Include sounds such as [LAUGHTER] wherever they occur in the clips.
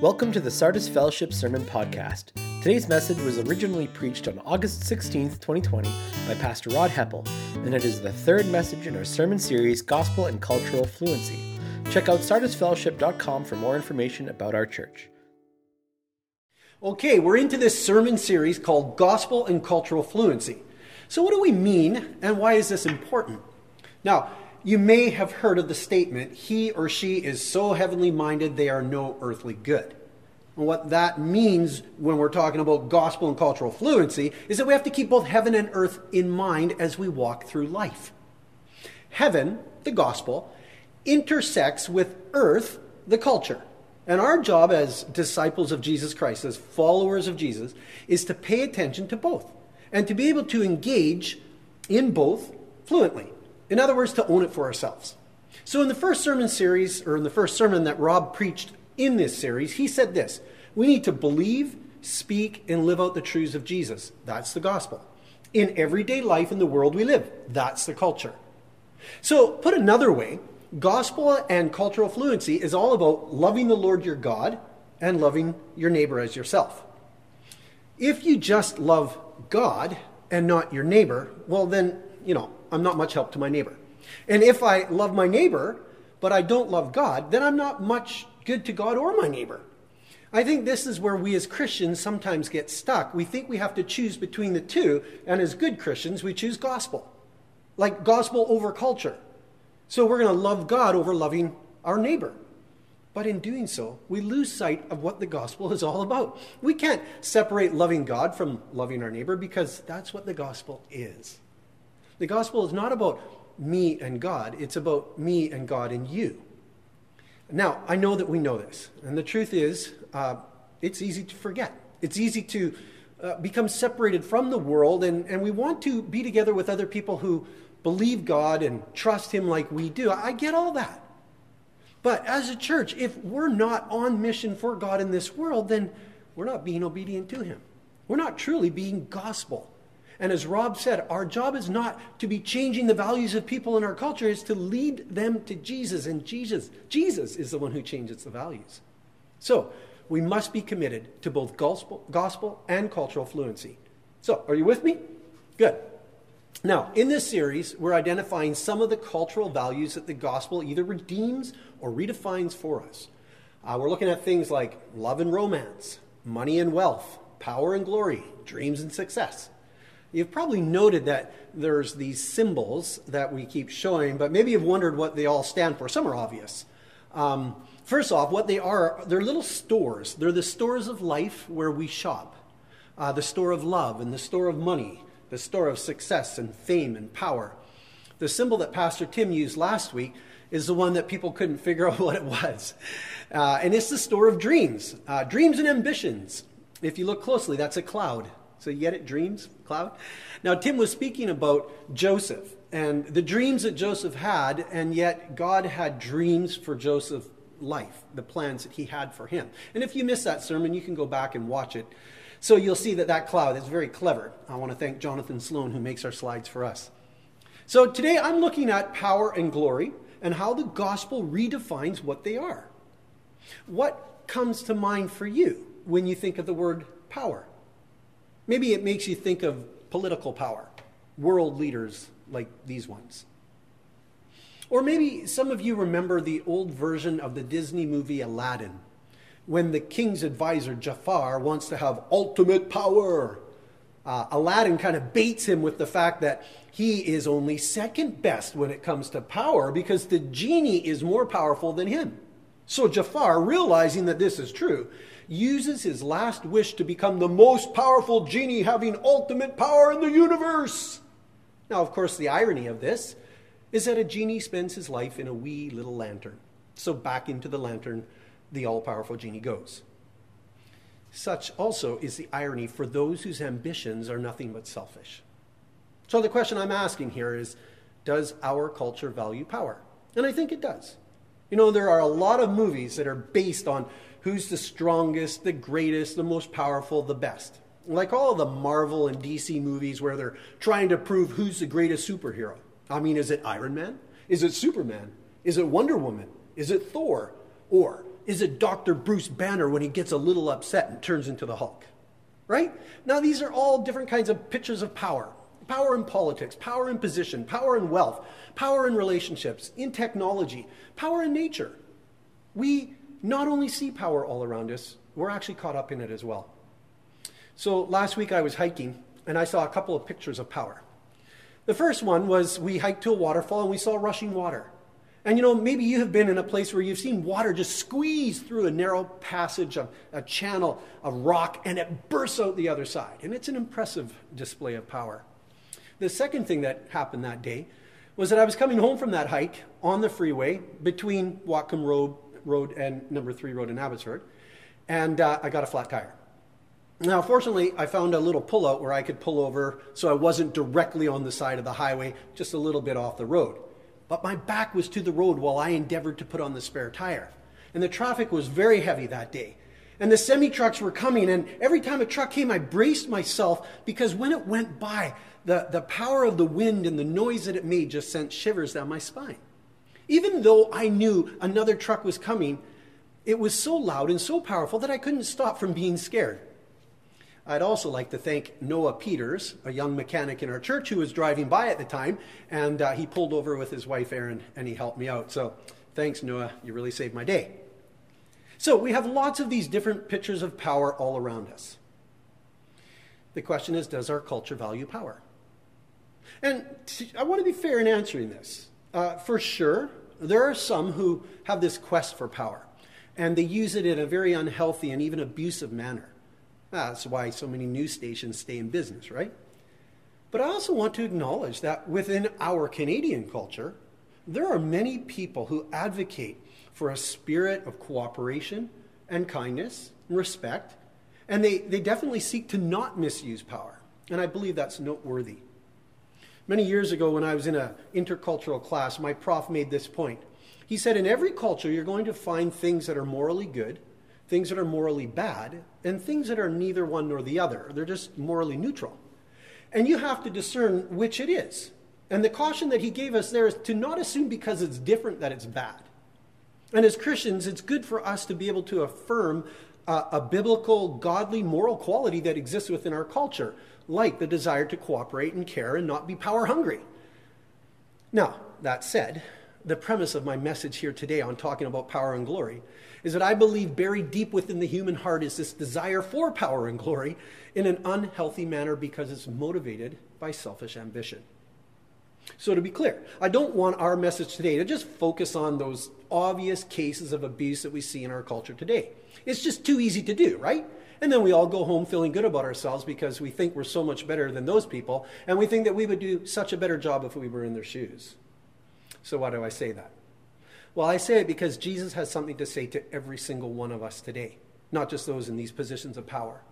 Welcome to the Sardis Fellowship Sermon Podcast. Today's message was originally preached on August 16th, 2020, by Pastor Rod Heppel, and it is the third message in our sermon series, Gospel and Cultural Fluency. Check out sardisfellowship.com for more information about our church. Okay, we're into this sermon series called Gospel and Cultural Fluency. So, what do we mean, and why is this important? Now, you may have heard of the statement, he or she is so heavenly minded they are no earthly good. And what that means when we're talking about gospel and cultural fluency is that we have to keep both heaven and earth in mind as we walk through life. Heaven, the gospel, intersects with earth, the culture. And our job as disciples of Jesus Christ, as followers of Jesus, is to pay attention to both and to be able to engage in both fluently. In other words, to own it for ourselves. So, in the first sermon series, or in the first sermon that Rob preached in this series, he said this We need to believe, speak, and live out the truths of Jesus. That's the gospel. In everyday life in the world we live, that's the culture. So, put another way, gospel and cultural fluency is all about loving the Lord your God and loving your neighbor as yourself. If you just love God and not your neighbor, well, then, you know, I'm not much help to my neighbor. And if I love my neighbor, but I don't love God, then I'm not much good to God or my neighbor. I think this is where we as Christians sometimes get stuck. We think we have to choose between the two, and as good Christians, we choose gospel. Like gospel over culture. So we're going to love God over loving our neighbor. But in doing so, we lose sight of what the gospel is all about. We can't separate loving God from loving our neighbor because that's what the gospel is. The gospel is not about me and God, it's about me and God and you. Now, I know that we know this, and the truth is, uh, it's easy to forget. It's easy to uh, become separated from the world, and, and we want to be together with other people who believe God and trust Him like we do. I get all that. But as a church, if we're not on mission for God in this world, then we're not being obedient to Him. We're not truly being gospel. And as Rob said, our job is not to be changing the values of people in our culture, it's to lead them to Jesus. And Jesus, Jesus is the one who changes the values. So we must be committed to both gospel, gospel and cultural fluency. So, are you with me? Good. Now, in this series, we're identifying some of the cultural values that the gospel either redeems or redefines for us. Uh, we're looking at things like love and romance, money and wealth, power and glory, dreams and success. You've probably noted that there's these symbols that we keep showing, but maybe you've wondered what they all stand for. Some are obvious. Um, first off, what they are, they're little stores. They're the stores of life where we shop uh, the store of love and the store of money, the store of success and fame and power. The symbol that Pastor Tim used last week is the one that people couldn't figure out [LAUGHS] what it was. Uh, and it's the store of dreams, uh, dreams and ambitions. If you look closely, that's a cloud. So you get it? Dreams, cloud? Now, Tim was speaking about Joseph and the dreams that Joseph had, and yet God had dreams for Joseph's life, the plans that he had for him. And if you missed that sermon, you can go back and watch it. So you'll see that that cloud is very clever. I want to thank Jonathan Sloan, who makes our slides for us. So today I'm looking at power and glory and how the gospel redefines what they are. What comes to mind for you when you think of the word power? Maybe it makes you think of political power, world leaders like these ones. Or maybe some of you remember the old version of the Disney movie Aladdin, when the king's advisor Jafar wants to have ultimate power. Uh, Aladdin kind of baits him with the fact that he is only second best when it comes to power because the genie is more powerful than him. So Jafar, realizing that this is true, uses his last wish to become the most powerful genie having ultimate power in the universe. Now, of course, the irony of this is that a genie spends his life in a wee little lantern. So back into the lantern, the all powerful genie goes. Such also is the irony for those whose ambitions are nothing but selfish. So the question I'm asking here is Does our culture value power? And I think it does. You know, there are a lot of movies that are based on who's the strongest, the greatest, the most powerful, the best. Like all the Marvel and DC movies where they're trying to prove who's the greatest superhero. I mean, is it Iron Man? Is it Superman? Is it Wonder Woman? Is it Thor? Or is it Dr. Bruce Banner when he gets a little upset and turns into the Hulk? Right? Now, these are all different kinds of pictures of power power in politics, power in position, power in wealth, power in relationships, in technology, power in nature. Not only see power all around us, we're actually caught up in it as well. So last week I was hiking and I saw a couple of pictures of power. The first one was we hiked to a waterfall and we saw rushing water. And you know, maybe you have been in a place where you've seen water just squeeze through a narrow passage, a, a channel, a rock, and it bursts out the other side. And it's an impressive display of power. The second thing that happened that day was that I was coming home from that hike on the freeway between Whatcom Road, Road and Number 3 Road in Abbotsford, and uh, I got a flat tire. Now, fortunately, I found a little pullout where I could pull over so I wasn't directly on the side of the highway, just a little bit off the road. But my back was to the road while I endeavored to put on the spare tire. And the traffic was very heavy that day. And the semi trucks were coming, and every time a truck came, I braced myself because when it went by, the, the power of the wind and the noise that it made just sent shivers down my spine. Even though I knew another truck was coming, it was so loud and so powerful that I couldn't stop from being scared. I'd also like to thank Noah Peters, a young mechanic in our church who was driving by at the time, and uh, he pulled over with his wife Erin and he helped me out. So thanks, Noah. You really saved my day. So we have lots of these different pictures of power all around us. The question is does our culture value power? And I want to be fair in answering this. Uh, for sure, there are some who have this quest for power, and they use it in a very unhealthy and even abusive manner. That's why so many news stations stay in business, right? But I also want to acknowledge that within our Canadian culture, there are many people who advocate for a spirit of cooperation and kindness and respect, and they, they definitely seek to not misuse power. And I believe that's noteworthy. Many years ago, when I was in an intercultural class, my prof made this point. He said, In every culture, you're going to find things that are morally good things that are morally bad, and things that are neither one nor the other. They're just morally neutral. And you have to discern which it is. And the caution that he gave us there is to not assume because it's different that it's bad. And as Christians, it's good for us to be able to affirm a, a biblical, godly, moral quality that exists within our culture, like the desire to cooperate and care and not be power hungry. Now, that said, the premise of my message here today on talking about power and glory is that I believe buried deep within the human heart is this desire for power and glory in an unhealthy manner because it's motivated by selfish ambition. So, to be clear, I don't want our message today to just focus on those obvious cases of abuse that we see in our culture today. It's just too easy to do, right? And then we all go home feeling good about ourselves because we think we're so much better than those people, and we think that we would do such a better job if we were in their shoes. So, why do I say that? Well, I say it because Jesus has something to say to every single one of us today, not just those in these positions of power.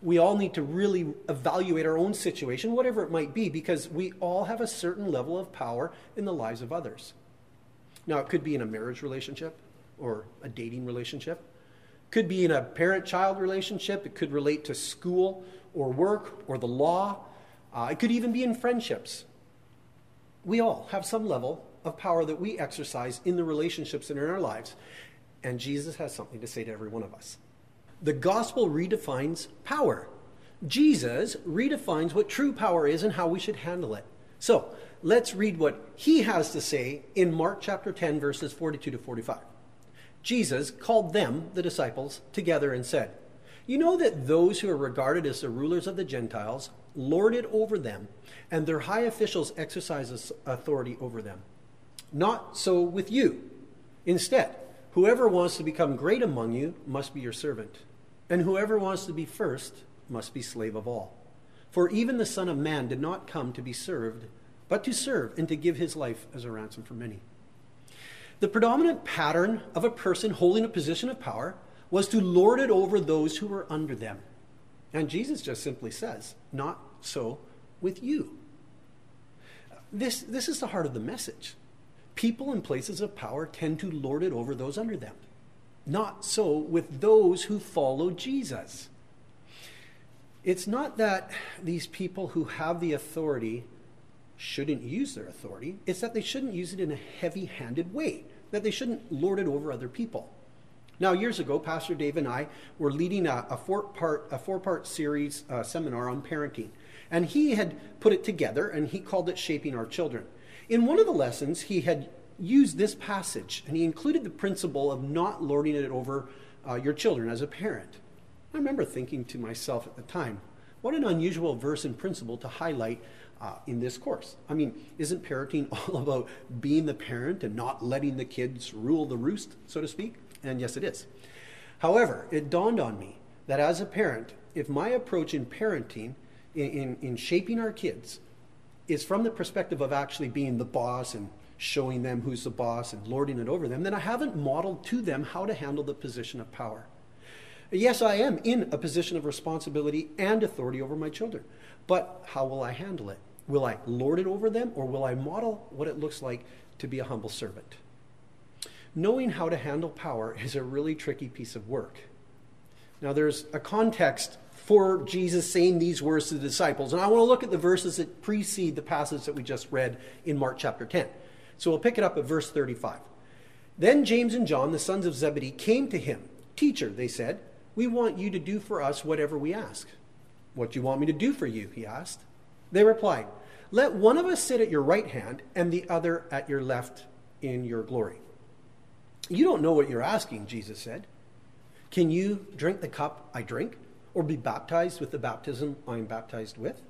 We all need to really evaluate our own situation, whatever it might be, because we all have a certain level of power in the lives of others. Now, it could be in a marriage relationship or a dating relationship, could be in a parent child relationship, it could relate to school or work or the law, uh, it could even be in friendships. We all have some level of power that we exercise in the relationships and in our lives. And Jesus has something to say to every one of us. The gospel redefines power. Jesus redefines what true power is and how we should handle it. So let's read what he has to say in Mark chapter 10, verses 42 to 45. Jesus called them, the disciples, together and said, You know that those who are regarded as the rulers of the Gentiles lord it over them, and their high officials exercise authority over them. Not so with you. Instead, whoever wants to become great among you must be your servant, and whoever wants to be first must be slave of all. For even the Son of Man did not come to be served, but to serve and to give his life as a ransom for many. The predominant pattern of a person holding a position of power was to lord it over those who were under them. And Jesus just simply says, Not so with you. This, this is the heart of the message people in places of power tend to lord it over those under them. Not so with those who follow Jesus. It's not that these people who have the authority shouldn't use their authority, it's that they shouldn't use it in a heavy handed way, that they shouldn't lord it over other people. Now, years ago, Pastor Dave and I were leading a, a four-part a four-part series uh, seminar on parenting, and he had put it together, and he called it "Shaping Our Children." In one of the lessons, he had used this passage, and he included the principle of not lording it over uh, your children as a parent. I remember thinking to myself at the time, what an unusual verse and principle to highlight uh, in this course. I mean, isn't parenting [LAUGHS] all about being the parent and not letting the kids rule the roost, so to speak? And yes, it is. However, it dawned on me that as a parent, if my approach in parenting, in, in, in shaping our kids, is from the perspective of actually being the boss and showing them who's the boss and lording it over them, then I haven't modeled to them how to handle the position of power. Yes, I am in a position of responsibility and authority over my children, but how will I handle it? Will I lord it over them or will I model what it looks like to be a humble servant? Knowing how to handle power is a really tricky piece of work. Now, there's a context for Jesus saying these words to the disciples, and I want to look at the verses that precede the passage that we just read in Mark chapter 10. So we'll pick it up at verse 35. Then James and John, the sons of Zebedee, came to him. Teacher, they said, we want you to do for us whatever we ask. What do you want me to do for you? He asked. They replied, Let one of us sit at your right hand and the other at your left in your glory. You don't know what you're asking, Jesus said. Can you drink the cup I drink, or be baptized with the baptism I am baptized with?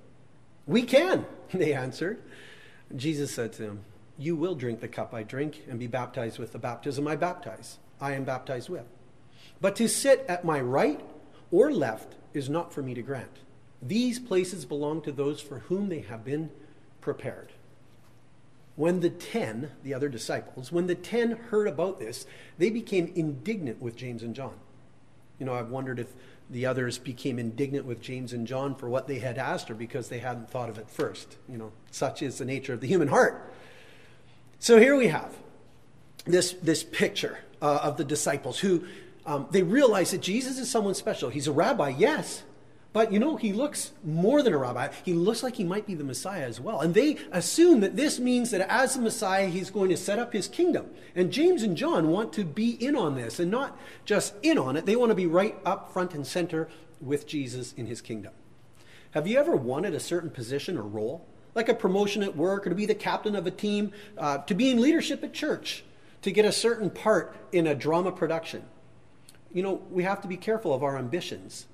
We can, [LAUGHS] they answered. Jesus said to them, You will drink the cup I drink and be baptized with the baptism I baptize. I am baptized with. But to sit at my right or left is not for me to grant. These places belong to those for whom they have been prepared. When the ten, the other disciples, when the ten heard about this, they became indignant with James and John. You know, I've wondered if the others became indignant with James and John for what they had asked or because they hadn't thought of it first. You know, such is the nature of the human heart. So here we have this, this picture uh, of the disciples who um, they realize that Jesus is someone special. He's a rabbi, yes, but you know, he looks more than a rabbi. He looks like he might be the Messiah as well. And they assume that this means that as the Messiah, he's going to set up his kingdom. And James and John want to be in on this and not just in on it, they want to be right up front and center with Jesus in his kingdom. Have you ever wanted a certain position or role? Like a promotion at work, or to be the captain of a team, uh, to be in leadership at church, to get a certain part in a drama production. You know, we have to be careful of our ambitions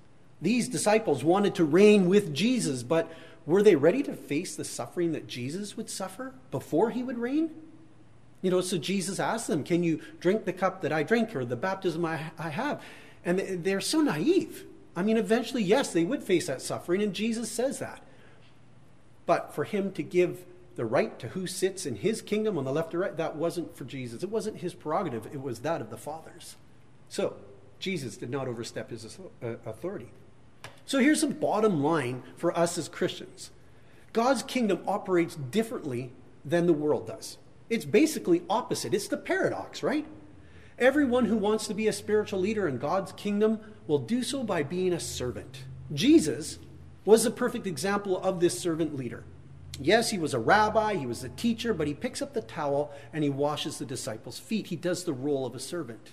these disciples wanted to reign with Jesus, but were they ready to face the suffering that Jesus would suffer before he would reign? You know, so Jesus asked them, Can you drink the cup that I drink or the baptism I, I have? And they're so naive. I mean, eventually, yes, they would face that suffering, and Jesus says that. But for him to give the right to who sits in his kingdom on the left or right, that wasn't for Jesus. It wasn't his prerogative, it was that of the Father's. So, Jesus did not overstep his uh, authority. So here's the bottom line for us as Christians God's kingdom operates differently than the world does. It's basically opposite. It's the paradox, right? Everyone who wants to be a spiritual leader in God's kingdom will do so by being a servant. Jesus was a perfect example of this servant leader. Yes, he was a rabbi, he was a teacher, but he picks up the towel and he washes the disciples' feet. He does the role of a servant.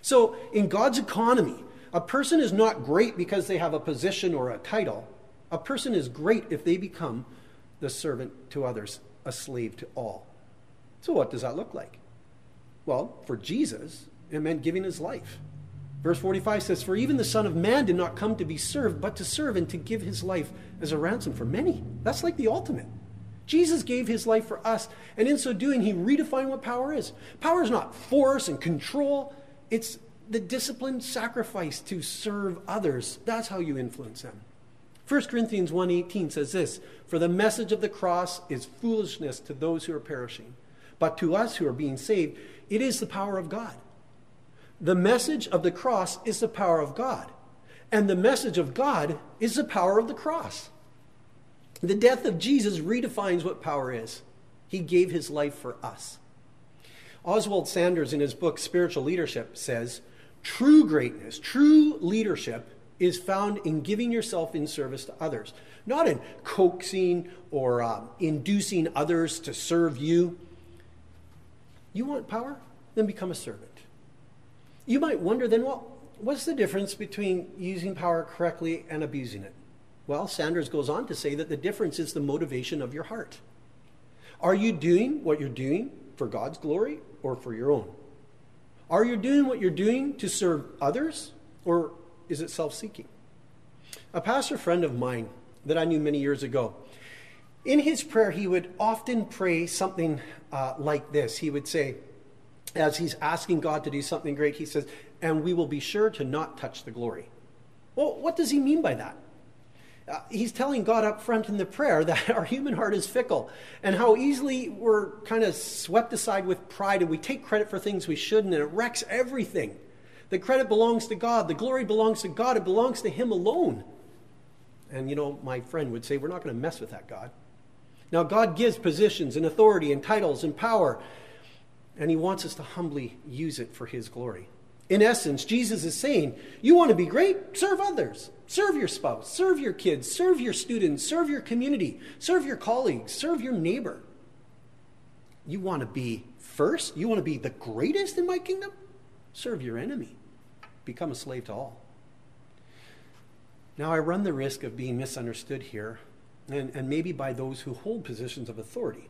So, in God's economy, a person is not great because they have a position or a title. A person is great if they become the servant to others, a slave to all. So, what does that look like? Well, for Jesus, it meant giving his life. Verse 45 says, For even the Son of Man did not come to be served, but to serve and to give his life as a ransom for many. That's like the ultimate. Jesus gave his life for us, and in so doing, he redefined what power is. Power is not force and control, it's the disciplined sacrifice to serve others. That's how you influence them. 1 Corinthians 1:18 says this, "For the message of the cross is foolishness to those who are perishing, but to us who are being saved, it is the power of God." The message of the cross is the power of God, and the message of God is the power of the cross. The death of Jesus redefines what power is. He gave his life for us. Oswald Sanders, in his book Spiritual Leadership, says True greatness, true leadership is found in giving yourself in service to others, not in coaxing or um, inducing others to serve you. You want power? Then become a servant. You might wonder then, well, what's the difference between using power correctly and abusing it? Well, Sanders goes on to say that the difference is the motivation of your heart. Are you doing what you're doing for God's glory or for your own? Are you doing what you're doing to serve others or is it self seeking? A pastor friend of mine that I knew many years ago, in his prayer, he would often pray something uh, like this. He would say, as he's asking God to do something great, he says, and we will be sure to not touch the glory. Well, what does he mean by that? Uh, he's telling God up front in the prayer that [LAUGHS] our human heart is fickle and how easily we're kind of swept aside with pride and we take credit for things we shouldn't and it wrecks everything. The credit belongs to God, the glory belongs to God, it belongs to Him alone. And you know, my friend would say, we're not going to mess with that God. Now, God gives positions and authority and titles and power, and He wants us to humbly use it for His glory. In essence, Jesus is saying, You want to be great? Serve others. Serve your spouse, serve your kids, serve your students, serve your community, serve your colleagues, serve your neighbor. You want to be first? You want to be the greatest in my kingdom? Serve your enemy. Become a slave to all. Now, I run the risk of being misunderstood here, and, and maybe by those who hold positions of authority,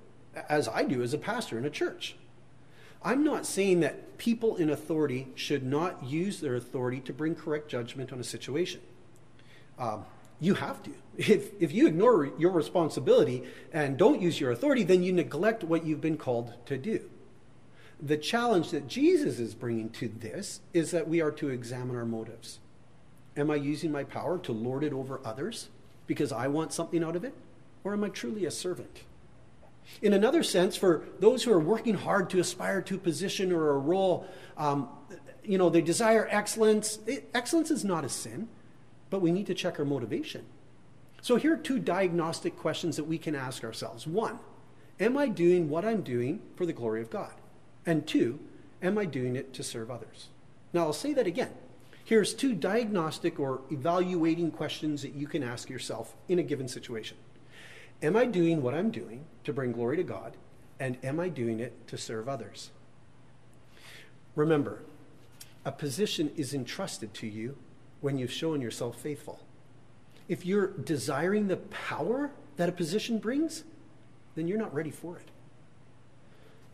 as I do as a pastor in a church. I'm not saying that people in authority should not use their authority to bring correct judgment on a situation. Um, you have to. If, if you ignore your responsibility and don't use your authority, then you neglect what you've been called to do. The challenge that Jesus is bringing to this is that we are to examine our motives. Am I using my power to lord it over others because I want something out of it? Or am I truly a servant? In another sense, for those who are working hard to aspire to a position or a role, um, you know, they desire excellence. Excellence is not a sin, but we need to check our motivation. So here are two diagnostic questions that we can ask ourselves. One, am I doing what I'm doing for the glory of God? And two, am I doing it to serve others? Now I'll say that again. Here's two diagnostic or evaluating questions that you can ask yourself in a given situation. Am I doing what I'm doing to bring glory to God? And am I doing it to serve others? Remember, a position is entrusted to you when you've shown yourself faithful. If you're desiring the power that a position brings, then you're not ready for it.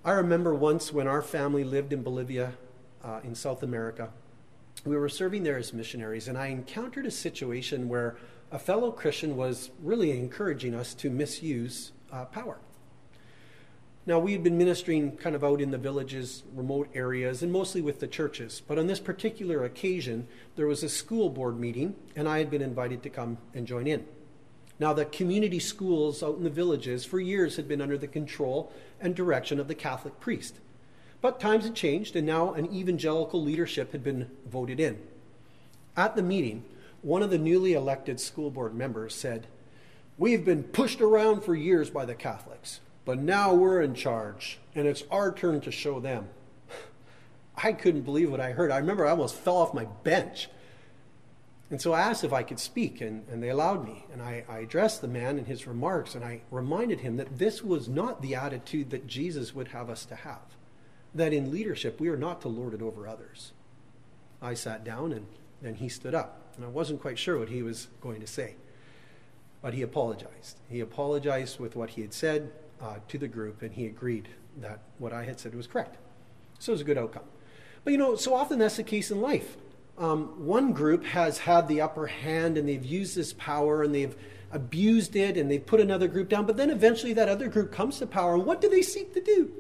I remember once when our family lived in Bolivia uh, in South America, we were serving there as missionaries, and I encountered a situation where a fellow Christian was really encouraging us to misuse uh, power. Now, we had been ministering kind of out in the villages, remote areas, and mostly with the churches. But on this particular occasion, there was a school board meeting, and I had been invited to come and join in. Now, the community schools out in the villages for years had been under the control and direction of the Catholic priest. But times had changed, and now an evangelical leadership had been voted in. At the meeting, one of the newly elected school board members said, We've been pushed around for years by the Catholics, but now we're in charge, and it's our turn to show them. [SIGHS] I couldn't believe what I heard. I remember I almost fell off my bench. And so I asked if I could speak, and, and they allowed me. And I, I addressed the man in his remarks, and I reminded him that this was not the attitude that Jesus would have us to have. That in leadership, we are not to lord it over others. I sat down, and then he stood up. And I wasn't quite sure what he was going to say. But he apologized. He apologized with what he had said uh, to the group, and he agreed that what I had said was correct. So it was a good outcome. But you know, so often that's the case in life. Um, one group has had the upper hand and they've used this power and they've abused it and they've put another group down, but then eventually that other group comes to power, and what do they seek to do?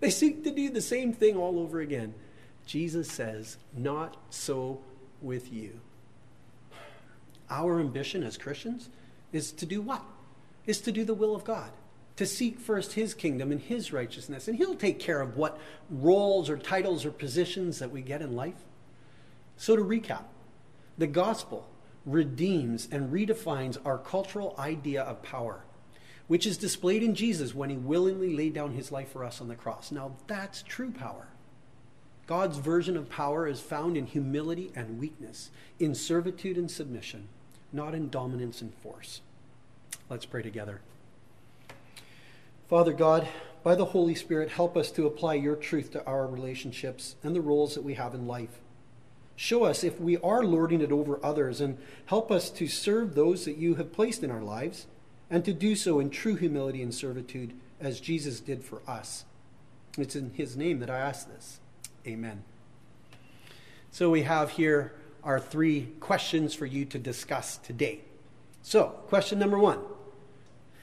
They seek to do the same thing all over again. Jesus says, Not so with you. Our ambition as Christians is to do what? Is to do the will of God, to seek first His kingdom and His righteousness. And He'll take care of what roles or titles or positions that we get in life. So, to recap, the gospel redeems and redefines our cultural idea of power, which is displayed in Jesus when He willingly laid down His life for us on the cross. Now, that's true power. God's version of power is found in humility and weakness, in servitude and submission not in dominance and force. Let's pray together. Father God, by the Holy Spirit, help us to apply your truth to our relationships and the roles that we have in life. Show us if we are lording it over others and help us to serve those that you have placed in our lives and to do so in true humility and servitude as Jesus did for us. It's in his name that I ask this. Amen. So we have here our three questions for you to discuss today. So, question number one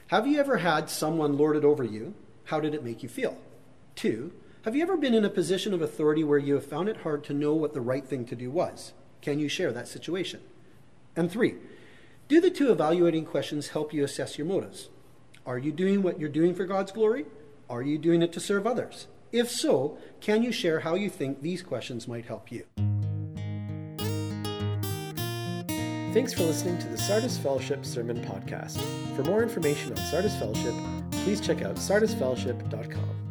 Have you ever had someone lord it over you? How did it make you feel? Two, have you ever been in a position of authority where you have found it hard to know what the right thing to do was? Can you share that situation? And three, do the two evaluating questions help you assess your motives? Are you doing what you're doing for God's glory? Are you doing it to serve others? If so, can you share how you think these questions might help you? Thanks for listening to the Sardis Fellowship Sermon Podcast. For more information on Sardis Fellowship, please check out sardisfellowship.com.